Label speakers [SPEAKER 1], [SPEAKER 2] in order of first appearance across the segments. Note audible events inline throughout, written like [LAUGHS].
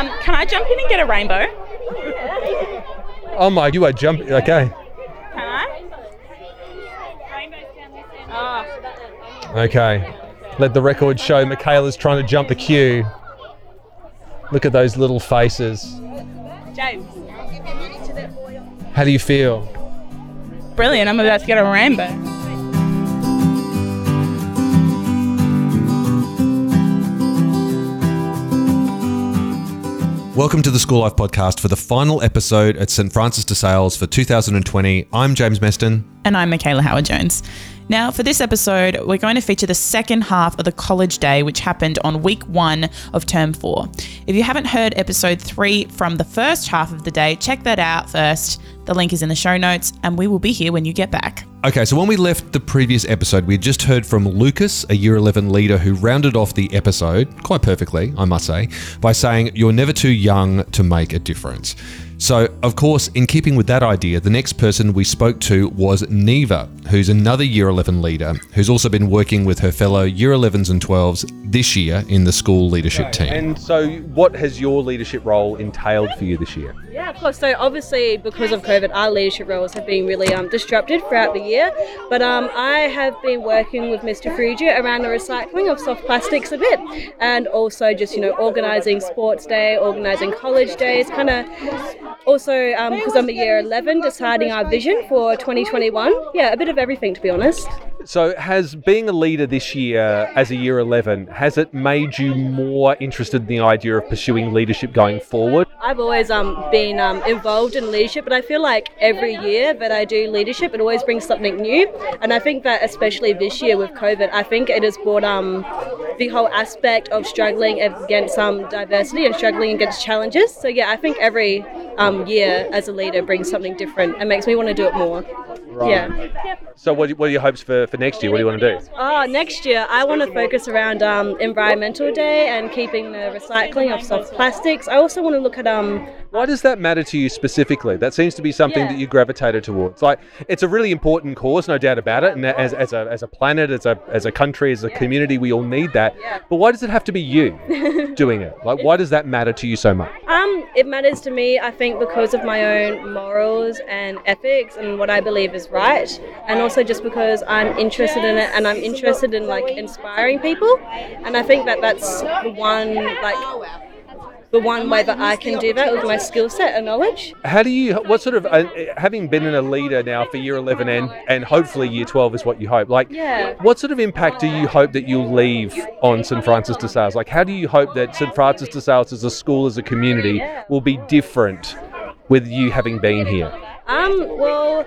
[SPEAKER 1] Um, can I jump in and get a rainbow?
[SPEAKER 2] Oh my, you are jumping. Okay.
[SPEAKER 1] Can I? Oh.
[SPEAKER 2] Okay. Let the record show Michaela's trying to jump the queue. Look at those little faces.
[SPEAKER 1] James.
[SPEAKER 2] How do you feel?
[SPEAKER 1] Brilliant. I'm about to get a rainbow.
[SPEAKER 2] Welcome to the School Life Podcast for the final episode at St. Francis de Sales for 2020. I'm James Meston.
[SPEAKER 1] And I'm Michaela Howard Jones. Now, for this episode, we're going to feature the second half of the college day, which happened on week one of term four. If you haven't heard episode three from the first half of the day, check that out first. The link is in the show notes, and we will be here when you get back.
[SPEAKER 2] Okay, so when we left the previous episode, we had just heard from Lucas, a year 11 leader who rounded off the episode quite perfectly, I must say, by saying, You're never too young to make a difference. So, of course, in keeping with that idea, the next person we spoke to was Neva, who's another Year 11 leader who's also been working with her fellow Year 11s and 12s this year in the school leadership team. And so, what has your leadership role entailed for you this year?
[SPEAKER 3] Yeah, of course. So, obviously, because of COVID, our leadership roles have been really um, disrupted throughout the year. But um, I have been working with Mr. Frugia around the recycling of soft plastics a bit, and also just you know organising sports day, organising college days, kind of also, because um, I'm a year 11, deciding our vision for 2021. Yeah, a bit of everything, to be honest.
[SPEAKER 2] So, has being a leader this year as a year 11, has it made you more interested in the idea of pursuing leadership going forward?
[SPEAKER 3] I've always um, been um, involved in leadership, but I feel like every year that I do leadership, it always brings something new. And I think that, especially this year with COVID, I think it has brought um, the whole aspect of struggling against um, diversity and struggling against challenges. So, yeah, I think every um, year as a leader brings something different and makes me want to do it more. Right. Yeah.
[SPEAKER 2] So, what, what are your hopes for, for next year? What do you want to do?
[SPEAKER 3] Oh, next year I want to focus around um, Environmental Day and keeping the recycling of soft plastics. I also want to look at um.
[SPEAKER 2] Why does that matter to you specifically? That seems to be something yeah. that you gravitated towards. Like, it's a really important cause, no doubt about it. And as, as a as a planet, as a as a country, as a community, we all need that. But why does it have to be you [LAUGHS] doing it? Like, why does that matter to you so much?
[SPEAKER 3] Um, it matters to me. I think because of my own morals and ethics and what I believe is right, and also just because I'm interested in it and I'm interested in like inspiring people, and I think that that's the one like the one way that I can do that with my skill set and knowledge.
[SPEAKER 2] How do you, what sort of, uh, having been in a leader now for year 11 and, and hopefully year 12 is what you hope, like, yeah. what sort of impact do you hope that you'll leave on St. Francis de Sales? Like, how do you hope that St. Francis de Sales as a school, as a community, will be different with you having been here?
[SPEAKER 3] Um, well,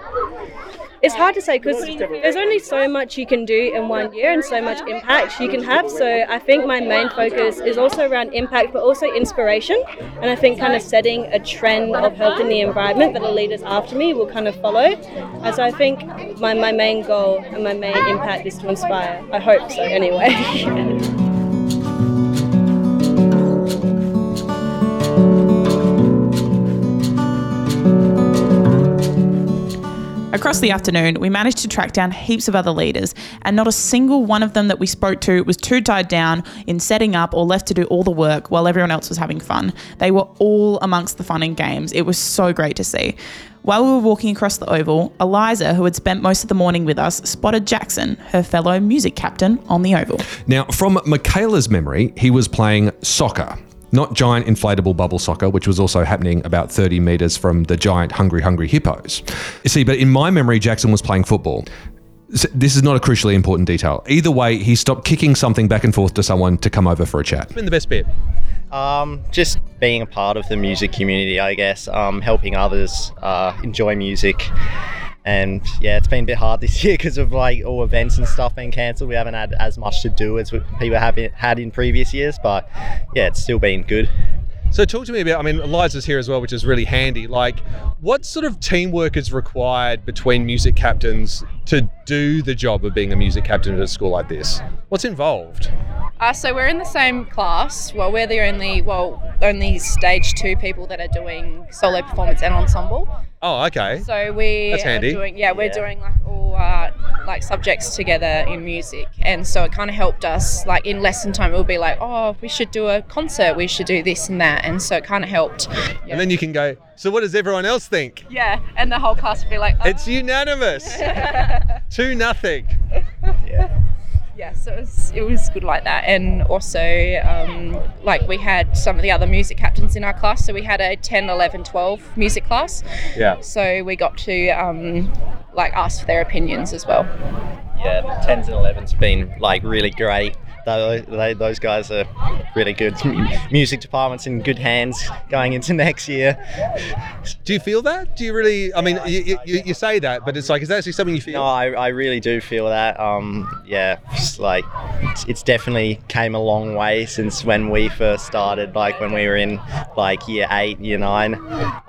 [SPEAKER 3] it's hard to say because there's only so much you can do in one year and so much impact you can have. So I think my main focus is also around impact, but also inspiration. And I think kind of setting a trend of helping the environment that the leaders after me will kind of follow. And so I think my, my main goal and my main impact is to inspire. I hope so, anyway. [LAUGHS]
[SPEAKER 1] Across the afternoon, we managed to track down heaps of other leaders, and not a single one of them that we spoke to was too tied down in setting up or left to do all the work while everyone else was having fun. They were all amongst the fun and games. It was so great to see. While we were walking across the oval, Eliza, who had spent most of the morning with us, spotted Jackson, her fellow music captain, on the oval.
[SPEAKER 2] Now, from Michaela's memory, he was playing soccer not giant inflatable bubble soccer, which was also happening about 30 metres from the giant Hungry Hungry Hippos. You see, but in my memory, Jackson was playing football. This is not a crucially important detail. Either way, he stopped kicking something back and forth to someone to come over for a chat. What's been the best bit?
[SPEAKER 4] Um, just being a part of the music community, I guess. Um, helping others uh, enjoy music and yeah, it's been a bit hard this [LAUGHS] year because of like all events and stuff being cancelled. We haven't had as much to do as people have had in previous years, but yeah, it's still been good.
[SPEAKER 2] So talk to me about. I mean, Eliza's here as well, which is really handy. Like, what sort of teamwork is required between music captains to do the job of being a music captain at a school like this? What's involved?
[SPEAKER 5] Uh, so we're in the same class. Well, we're the only well only stage two people that are doing solo performance and ensemble.
[SPEAKER 2] Oh, okay.
[SPEAKER 5] So we
[SPEAKER 2] That's handy.
[SPEAKER 5] Doing, yeah, we're yeah. doing like all uh, like subjects together in music, and so it kind of helped us. Like in lesson time, it would be like, oh, we should do a concert, we should do this and that, and so it kind of helped.
[SPEAKER 2] And then you can go, so what does everyone else think?
[SPEAKER 5] Yeah, and the whole class would be like, oh.
[SPEAKER 2] It's unanimous. [LAUGHS] Two nothing.
[SPEAKER 5] Yeah, so it was, it was good like that. And also, um, like, we had some of the other music captains in our class. So we had a 10, 11, 12 music class.
[SPEAKER 2] Yeah.
[SPEAKER 5] So we got to, um, like, ask for their opinions as well.
[SPEAKER 4] Yeah, the 10s and 11s have been like really great. Tho- they- Those guys are really good. Music department's in good hands going into [LAUGHS] next year.
[SPEAKER 2] Do you feel that? Do you really? I mean, you, you, you say that, but it's like, is that actually something you feel?
[SPEAKER 4] No, I, I really do feel that. Um, yeah, it's like it's, it's definitely came a long way since when we first started. Like when we were in like year eight, year nine.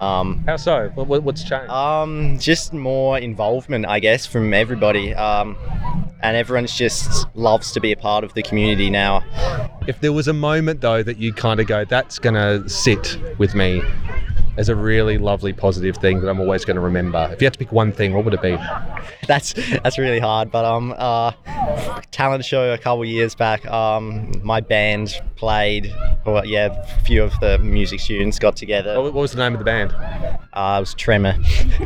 [SPEAKER 4] Um,
[SPEAKER 2] How so? What- what's changed?
[SPEAKER 4] um, just more involvement, I guess, from everybody. Um, and everyone's just loves to be a part of the community now.
[SPEAKER 2] If there was a moment though that you kind of go, that's gonna sit with me as a really lovely positive thing that I'm always going to remember. If you had to pick one thing, what would it be?
[SPEAKER 4] That's that's really hard. But um, uh, talent show a couple years back. Um, my band played. Well, yeah, a few of the music students got together.
[SPEAKER 2] What what was the name of the band?
[SPEAKER 4] Uh, it was Tremor. [LAUGHS]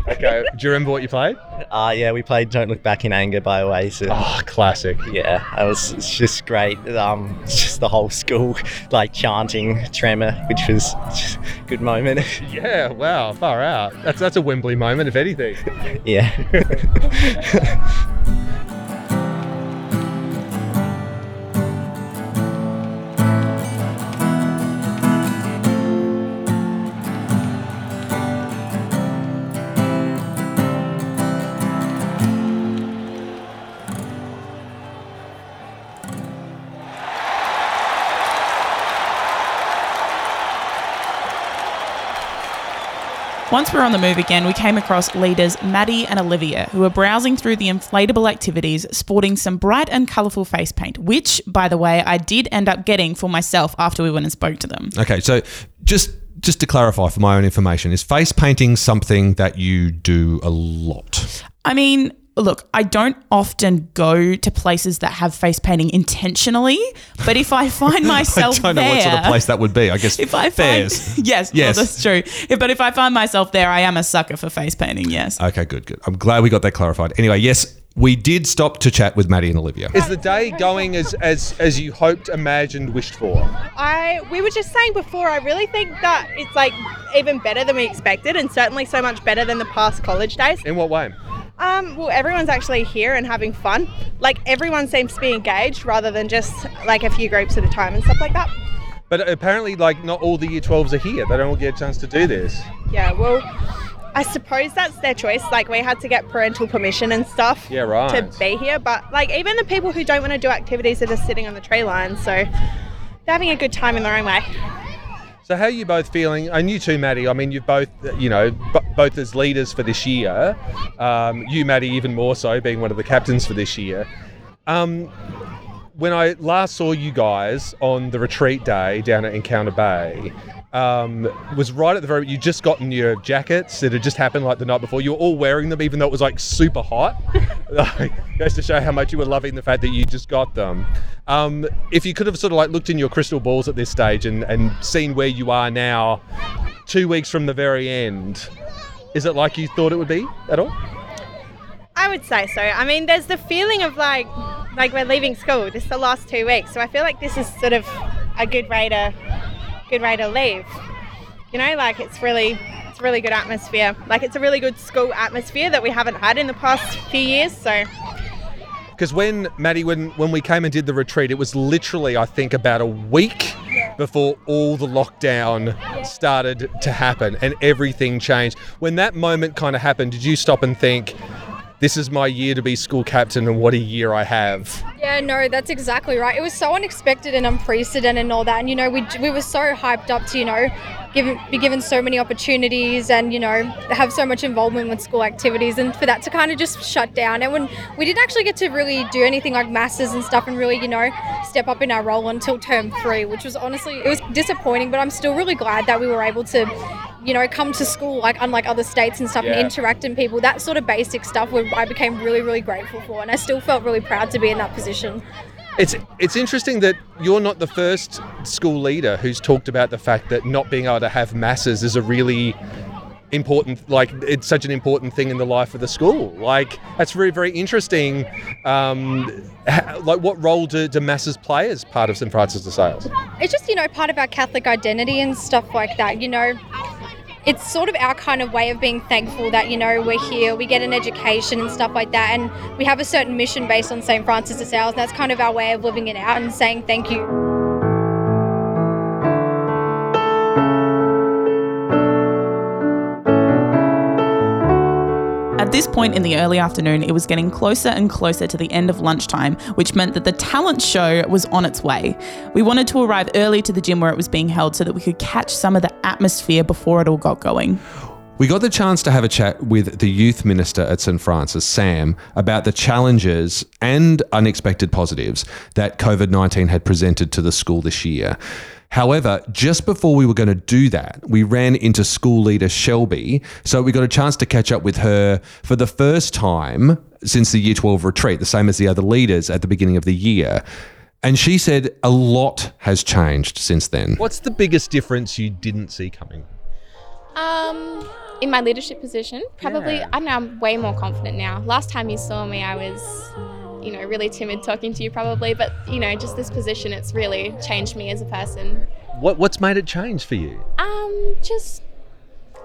[SPEAKER 2] Okay. Do you remember what you played?
[SPEAKER 4] Uh, yeah, we played "Don't Look Back in Anger" by Oasis.
[SPEAKER 2] Oh, classic.
[SPEAKER 4] Yeah, it was it's just great. Um, just the whole school like chanting "Tremor," which was just good moment. [LAUGHS]
[SPEAKER 2] Yeah, wow, far out. That's that's a Wembley moment, if anything.
[SPEAKER 4] yeah. [LAUGHS]
[SPEAKER 1] Once we were on the move again, we came across leaders Maddie and Olivia, who were browsing through the inflatable activities, sporting some bright and colourful face paint, which, by the way, I did end up getting for myself after we went and spoke to them.
[SPEAKER 2] Okay, so just just to clarify for my own information, is face painting something that you do a lot?
[SPEAKER 1] I mean, look, I don't often go to places that have face painting intentionally, but if I [LAUGHS] find myself
[SPEAKER 2] I don't know what sort of place that would be. I guess [LAUGHS]
[SPEAKER 1] If I find,
[SPEAKER 2] fairs. [LAUGHS]
[SPEAKER 1] yes,
[SPEAKER 2] Yes.
[SPEAKER 1] well, that's true. If- But if I find myself there, I am a sucker for face painting. Yes.
[SPEAKER 2] Okay, good, good. I'm glad we got that clarified. Anyway, yes, we did stop to chat with Maddie and Olivia. Is the day going as as as you hoped, imagined, wished for?
[SPEAKER 6] I we were just saying before. I really think that it's like even better than we expected, and certainly so much better than the past college days.
[SPEAKER 2] In what way?
[SPEAKER 6] Um, well, everyone's actually here and having fun. Like everyone seems to be engaged rather than just like a few groups at a time and stuff like that.
[SPEAKER 2] But apparently, like, not all the year 12s are here. They don't all get a chance to do this.
[SPEAKER 6] Yeah, well, I suppose that's their choice. Like we had to get parental permission and stuff
[SPEAKER 2] Yeah, right.
[SPEAKER 6] to be here, but like even the people who don't want to do activities are just sitting on the tree line, so they're having a good time in their own way.
[SPEAKER 2] So, how are you both feeling? And you too, Maddie. I mean, you've both, you know, b- both as leaders for this year. Um, you, Maddie, even more so, being one of the captains for this year. Um, when I last saw you guys on the retreat day down at Encounter Bay, um, was right at the very. You just gotten your jackets. It had just happened like the night before. You were all wearing them, even though it was like super hot. [LAUGHS] like, goes to show how much you were loving the fact that you just got them. Um, if you could have sort of like looked in your crystal balls at this stage and, and seen where you are now, two weeks from the very end, is it like you thought it would be at all?
[SPEAKER 6] I would say so. I mean, there's the feeling of like, like we're leaving school. This is the last two weeks, so I feel like this is sort of a good way to, good way to leave. You know, like it's really, it's a really good atmosphere. Like it's a really good school atmosphere that we haven't had in the past few years. So
[SPEAKER 2] Because when Maddie, when when we came and did the retreat, it was literally, I think, about a week before all the lockdown started to happen and everything changed. When that moment kind of happened, did you stop and think, "This is my year to be school captain, and what a year I have"?
[SPEAKER 7] Yeah, no, that's exactly right. It was so unexpected and unprecedented and all that. And, you know, we, we were so hyped up to, you know, given, be given so many opportunities and, you know, have so much involvement with school activities. And for that to kind of just shut down. And when we didn't actually get to really do anything like masses and stuff and really, you know, step up in our role until term three, which was honestly, it was disappointing, but I'm still really glad that we were able to, you know, come to school like unlike other states and stuff
[SPEAKER 2] Yeah.
[SPEAKER 7] and interact with people. That sort of basic stuff I became really, really grateful for, and I still felt really proud to be in that position.
[SPEAKER 2] It's it's interesting that you're not the first school leader who's talked about the fact that not being able to have masses is a really important like it's such an important thing in the life of the school. Like that's very very interesting um ha- like what role do, do masses play as part of st francis de sales?
[SPEAKER 7] It's just, you know, part of our Catholic identity and stuff like that, you know. It's sort of our kind of way of being thankful that, you know, we're here, we get an education and stuff like that, and we have a certain mission based on St. Francis de Sales, and that's kind of our way of living it out and saying thank you.
[SPEAKER 1] This point in the early afternoon, it was getting closer and closer to the end of lunchtime, which meant that the talent show was on its way. We wanted to arrive early to the gym where it was being held so that we could catch some of the atmosphere before it all got going.
[SPEAKER 2] We got the chance to have a chat with the youth minister at St. Francis, Sam, about the challenges and unexpected positives that COVID 19 had presented to the school this year. However, just before we were going to do that, we ran into school leader Shelby. So we got a chance to catch up with her for the first time since the Year 12 retreat, the same as the other leaders at the beginning of the year. And she said a lot has changed since then. What's the biggest difference you didn't see coming?
[SPEAKER 8] Um, in my leadership position, probably
[SPEAKER 2] Yeah.
[SPEAKER 8] I don't know. I'm way more confident now. Last time you saw me, I was, you know, really timid talking to you, probably. But you know, just this position, it's really changed me as a person.
[SPEAKER 2] What, what's made it change for you?
[SPEAKER 8] Um, just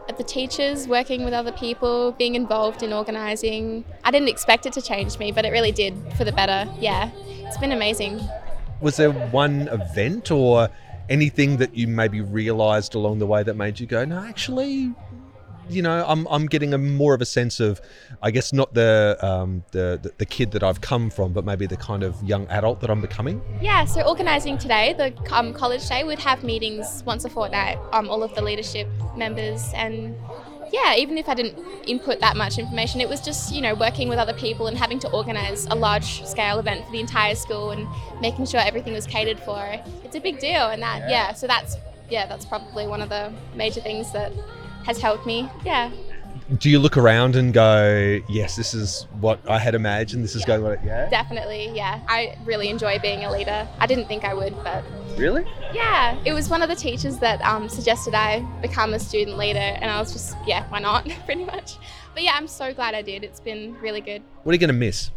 [SPEAKER 8] at the teachers, working with other people, being involved in organising. I didn't expect it to change me, but it really did for the better. Yeah, it's been amazing.
[SPEAKER 2] was there one event or anything that you maybe realized along the way that made you go no actually you know i'm, I'm getting a more of a sense of i guess not the, um, the the the kid that i've come from but maybe the kind of young adult that i'm becoming
[SPEAKER 8] Yeah, so organising today, the um, college day, we'd have meetings once a fortnight, um, all of the leadership members. And yeah, even if I didn't input that much information, it was just, you know, working with other people and having to organise a large scale event for the entire school and making sure everything was catered for. It's a big deal. And that, yeah, so that's, yeah, that's probably one of the major things that has helped me. Yeah.
[SPEAKER 2] do you look around and go yes this is what i had imagined this is going on yeah
[SPEAKER 8] Definitely, yeah. I really enjoy being a leader. I didn't think I would, but
[SPEAKER 2] really
[SPEAKER 8] Yeah, it was one of the teachers that um, suggested I become a student leader, and I was just, yeah, why not, [LAUGHS] pretty much. But yeah, I'm so glad I did. It's been really good.
[SPEAKER 2] what are you going to miss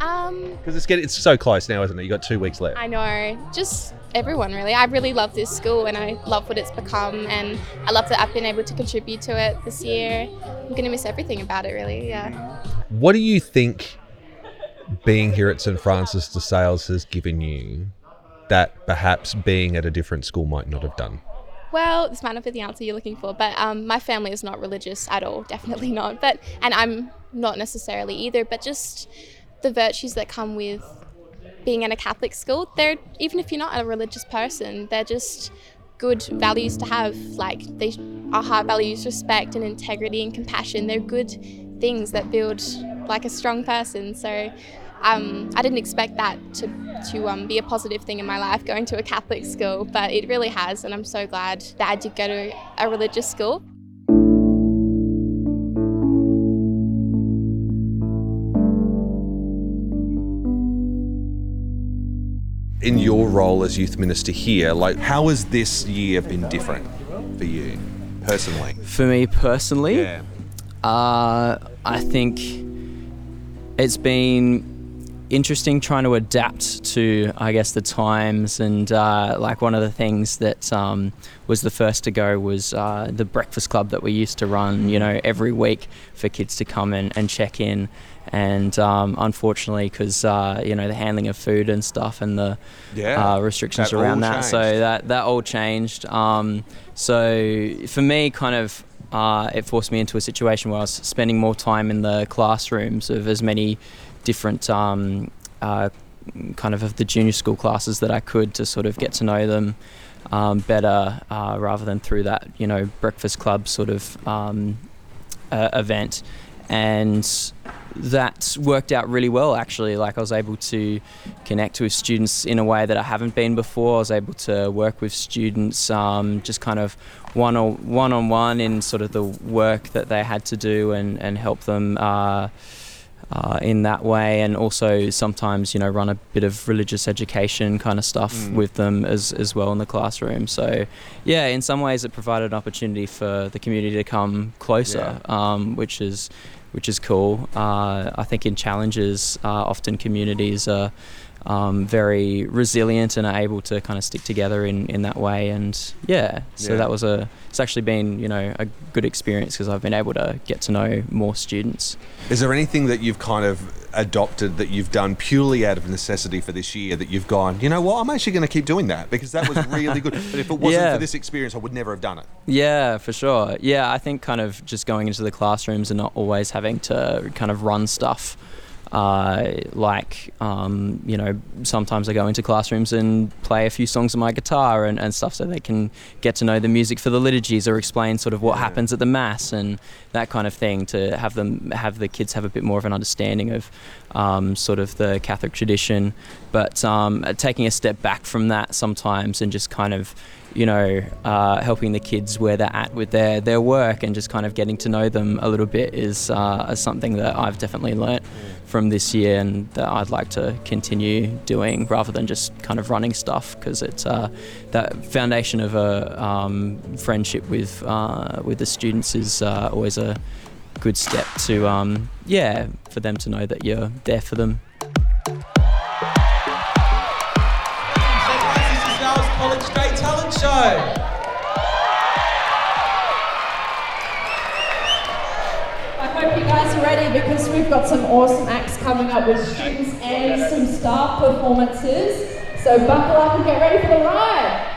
[SPEAKER 8] Um,
[SPEAKER 2] because it's getting it's so close now isn't it you got two weeks left
[SPEAKER 8] I know, just everyone really. I really love this school, and I love what it's become, and I love that I've been able to contribute to it this year. I'm gonna miss everything about it, really. Yeah.
[SPEAKER 2] What do you think being here at St. Francis de Sales has given you that perhaps being at a different school might not have done?
[SPEAKER 8] Well, this might not be the answer you're looking for, but um, my family is not religious at all, [LAUGHS] definitely not. But and I'm not necessarily either. But just the virtues that come with being in a Catholic school, they're even if you're not a religious person, they're just good values to have. Like they are high values, respect and integrity and compassion. They're good things that build like a strong person. So. Um, I didn't expect that to, to um, be a positive thing in my life going to a Catholic school, but it really has, and I'm so glad that I did go to a religious school.
[SPEAKER 2] In your role as youth minister here, like how has this year been different for you personally?
[SPEAKER 9] For me personally,
[SPEAKER 2] Yeah.
[SPEAKER 9] uh, I think it's been interesting trying to adapt to, I guess, the times. And uh, like one of the things that um, was the first to go was uh, the breakfast club that we used to run, you know, every week for kids to come in and check in. And um, unfortunately, because uh, you know the handling of food and stuff and the
[SPEAKER 2] Yeah.
[SPEAKER 9] uh, restrictions
[SPEAKER 2] That
[SPEAKER 9] around that, so that that all changed. Um, so for me, kind of, uh, it forced me into a situation where I was spending more time in the classrooms of as many different um, uh, kind of of the junior school classes that I could to sort of get to know them um, better, uh, rather than through that you know breakfast club sort of um, uh, event. and that worked out really well actually like i was able to connect with students in a way that i haven't been before i was able to work with students um, just kind of one on one on one in sort of the work that they had to do and, and help them uh, uh, in that way, and also sometimes you know run a bit of religious education kind of stuff
[SPEAKER 2] Mm.
[SPEAKER 9] with them as as well in the classroom. So yeah, in some ways it provided an opportunity for the community to come closer, um, which is which is cool. Uh, I think in challenges, uh, often communities are um, very resilient and are able to kind of stick together in, in that way. And yeah, so
[SPEAKER 2] Yeah.
[SPEAKER 9] that was a it's actually been you know a good experience because I've been able to get to know more students.
[SPEAKER 2] Is there anything that you've kind of adopted that you've done purely out of necessity for this year that you've gone, you know what, I'm actually going to keep doing that because that was really good. But if it wasn't
[SPEAKER 9] Yeah.
[SPEAKER 2] for this experience, I would never have done it.
[SPEAKER 9] Yeah, for sure. Yeah, I think kind of just going into the classrooms and not always having to kind of run stuff. Uh, like, um, you know, sometimes I go into classrooms and play a few songs on my guitar and, and stuff so they can get to know the music for the liturgies or explain sort of what happens at the Mass and that kind of thing to have them, have the kids have a bit more of an understanding of um, sort of the Catholic tradition. But um, taking a step back from that sometimes and just kind of, you know, uh, helping the kids where they're at with their, their work and just kind of getting to know them a little bit is, uh, is something that I've definitely learnt from this year and that I'd like to continue doing rather than just kind of running stuff because it's uh, that foundation of a um, friendship with uh, with the students is uh, always a good step to um, yeah for them to know that you're there for them.
[SPEAKER 10] Show.
[SPEAKER 11] I hope you guys are ready because we've got some awesome acts coming up with students and some staff performances. So buckle up and get ready for the ride.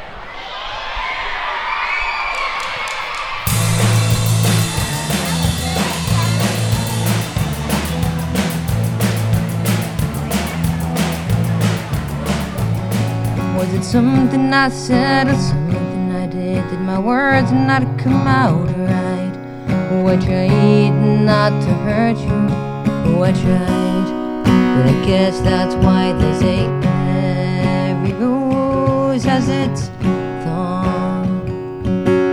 [SPEAKER 12] It something I said or something I did? Did my words not come out right? Oh, I tried not to hurt you. Oh, I tried. But I guess that's why they say every rose has its thorn.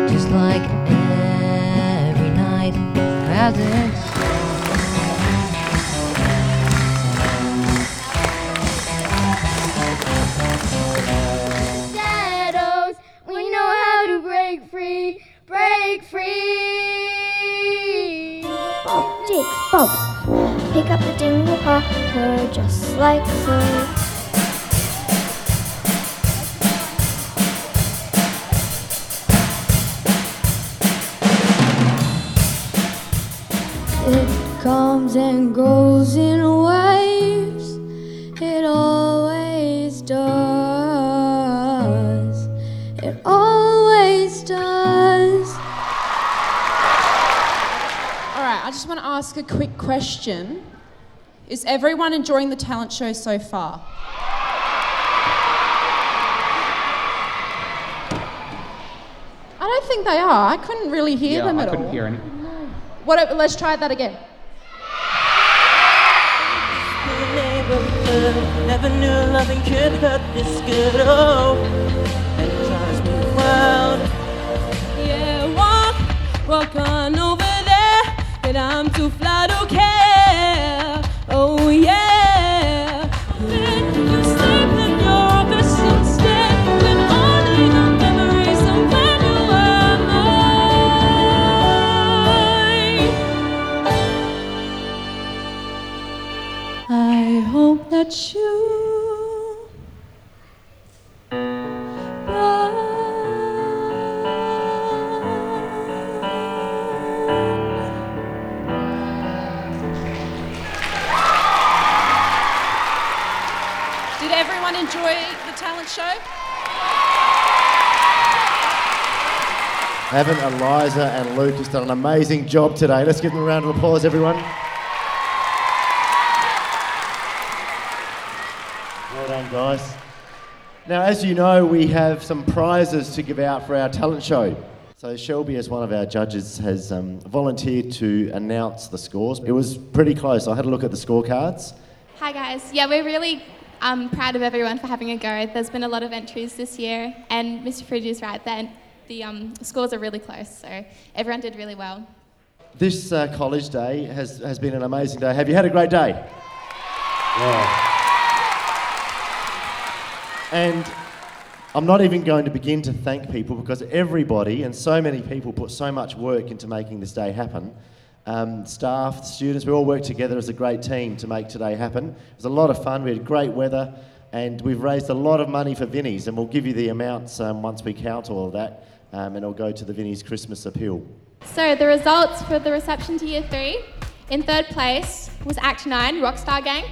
[SPEAKER 12] Just like every night has its
[SPEAKER 13] Pick up the dingle hopper uh, just like so.
[SPEAKER 12] It comes and goes
[SPEAKER 11] I just want to ask a quick question. Is everyone enjoying the talent show so far? I don't think they are. I couldn't really hear them at all. I couldn't all.
[SPEAKER 10] hear any.
[SPEAKER 11] What, let's try that again.
[SPEAKER 10] Never knew loving could hurt this good. Oh,
[SPEAKER 11] I'm too flat, to
[SPEAKER 14] Haven't Eliza and Lucas done an amazing job today? Let's give them a round of applause, everyone. Well done, guys. Now, as you know, we have some prizes to give out for our talent show. So Shelby, as one of our judges, has um, volunteered to announce the scores. It was pretty close. I had a look at the scorecards.
[SPEAKER 8] Hi guys. Yeah, we're really um, proud of everyone for having a go. There's been a lot of entries this year, and Mr. Fridge is right. That the um, scores are really close, so everyone did really well.
[SPEAKER 14] This uh, college day has, has been an amazing day. Have you had a great day? And I'm not even going to begin to thank people because everybody and so many people put so much work into making this day happen. Um, staff, students, we all worked together as a great team to make today happen. It was a lot of fun. We had great weather and we've raised a lot of money for Vinnie's and we'll give you the amounts um, once we count all of that um, and it'll go to the Vinnie's Christmas Appeal.
[SPEAKER 8] So the results for the reception to year three. In third place was Act Nine, Rockstar Gang.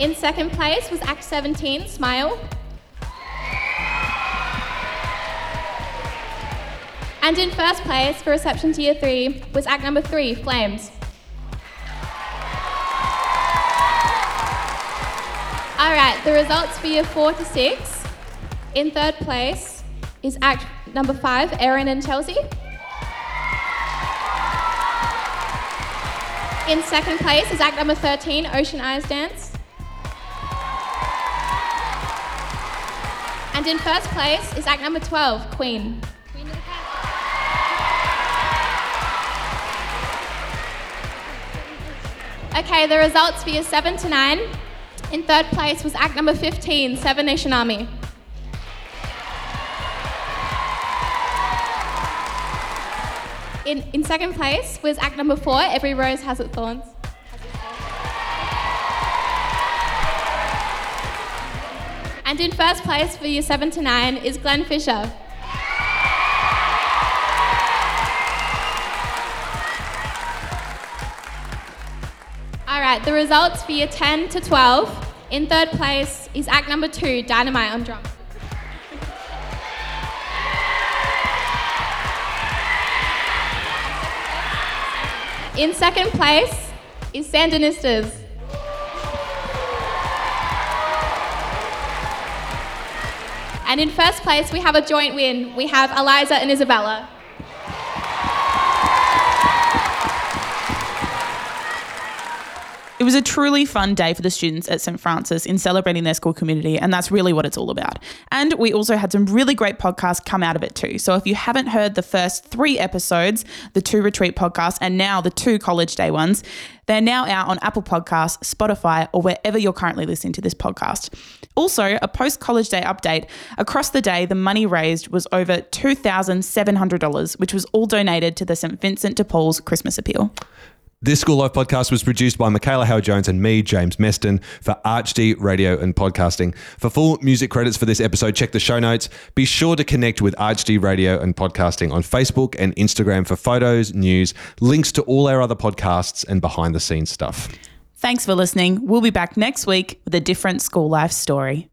[SPEAKER 8] In second place was Act 17, Smile. And in first place for reception to year three was Act number three, Flames. All right, the results for year four to six. In third place is Act number five, Erin and Chelsea. In second place is Act number 13, Ocean Eyes Dance. And in first place is Act number 12, Queen. Okay, the results for year 7 to 9. In third place was Act number 15, Seven Nation Army. In, in second place was Act number 4, Every Rose Has Its Thorns. And in first place for year 7 to 9 is Glenn Fisher. Right, the results for year 10 to 12. In third place is act number 2, Dynamite on drum. In second place is Sandinistas. And in first place, we have a joint win. We have Eliza and Isabella.
[SPEAKER 1] It was a truly fun day for the students at St. Francis in celebrating their school community, and that's really what it's all about. And we also had some really great podcasts come out of it too. So if you haven't heard the first three episodes, the two retreat podcasts, and now the two college day ones, they're now out on Apple Podcasts, Spotify, or wherever you're currently listening to this podcast. Also, a post college day update. Across the day, the money raised was over $2,700, which was all donated to the St. Vincent de Paul's Christmas Appeal.
[SPEAKER 2] This School Life podcast was produced by Michaela Howard Jones and me, James Meston, for ArchD Radio and Podcasting. For full music credits for this episode, check the show notes. Be sure to connect with ArchD Radio and Podcasting on Facebook and Instagram for photos, news, links to all our other podcasts, and behind the scenes stuff.
[SPEAKER 1] Thanks for listening. We'll be back next week with a different school life story.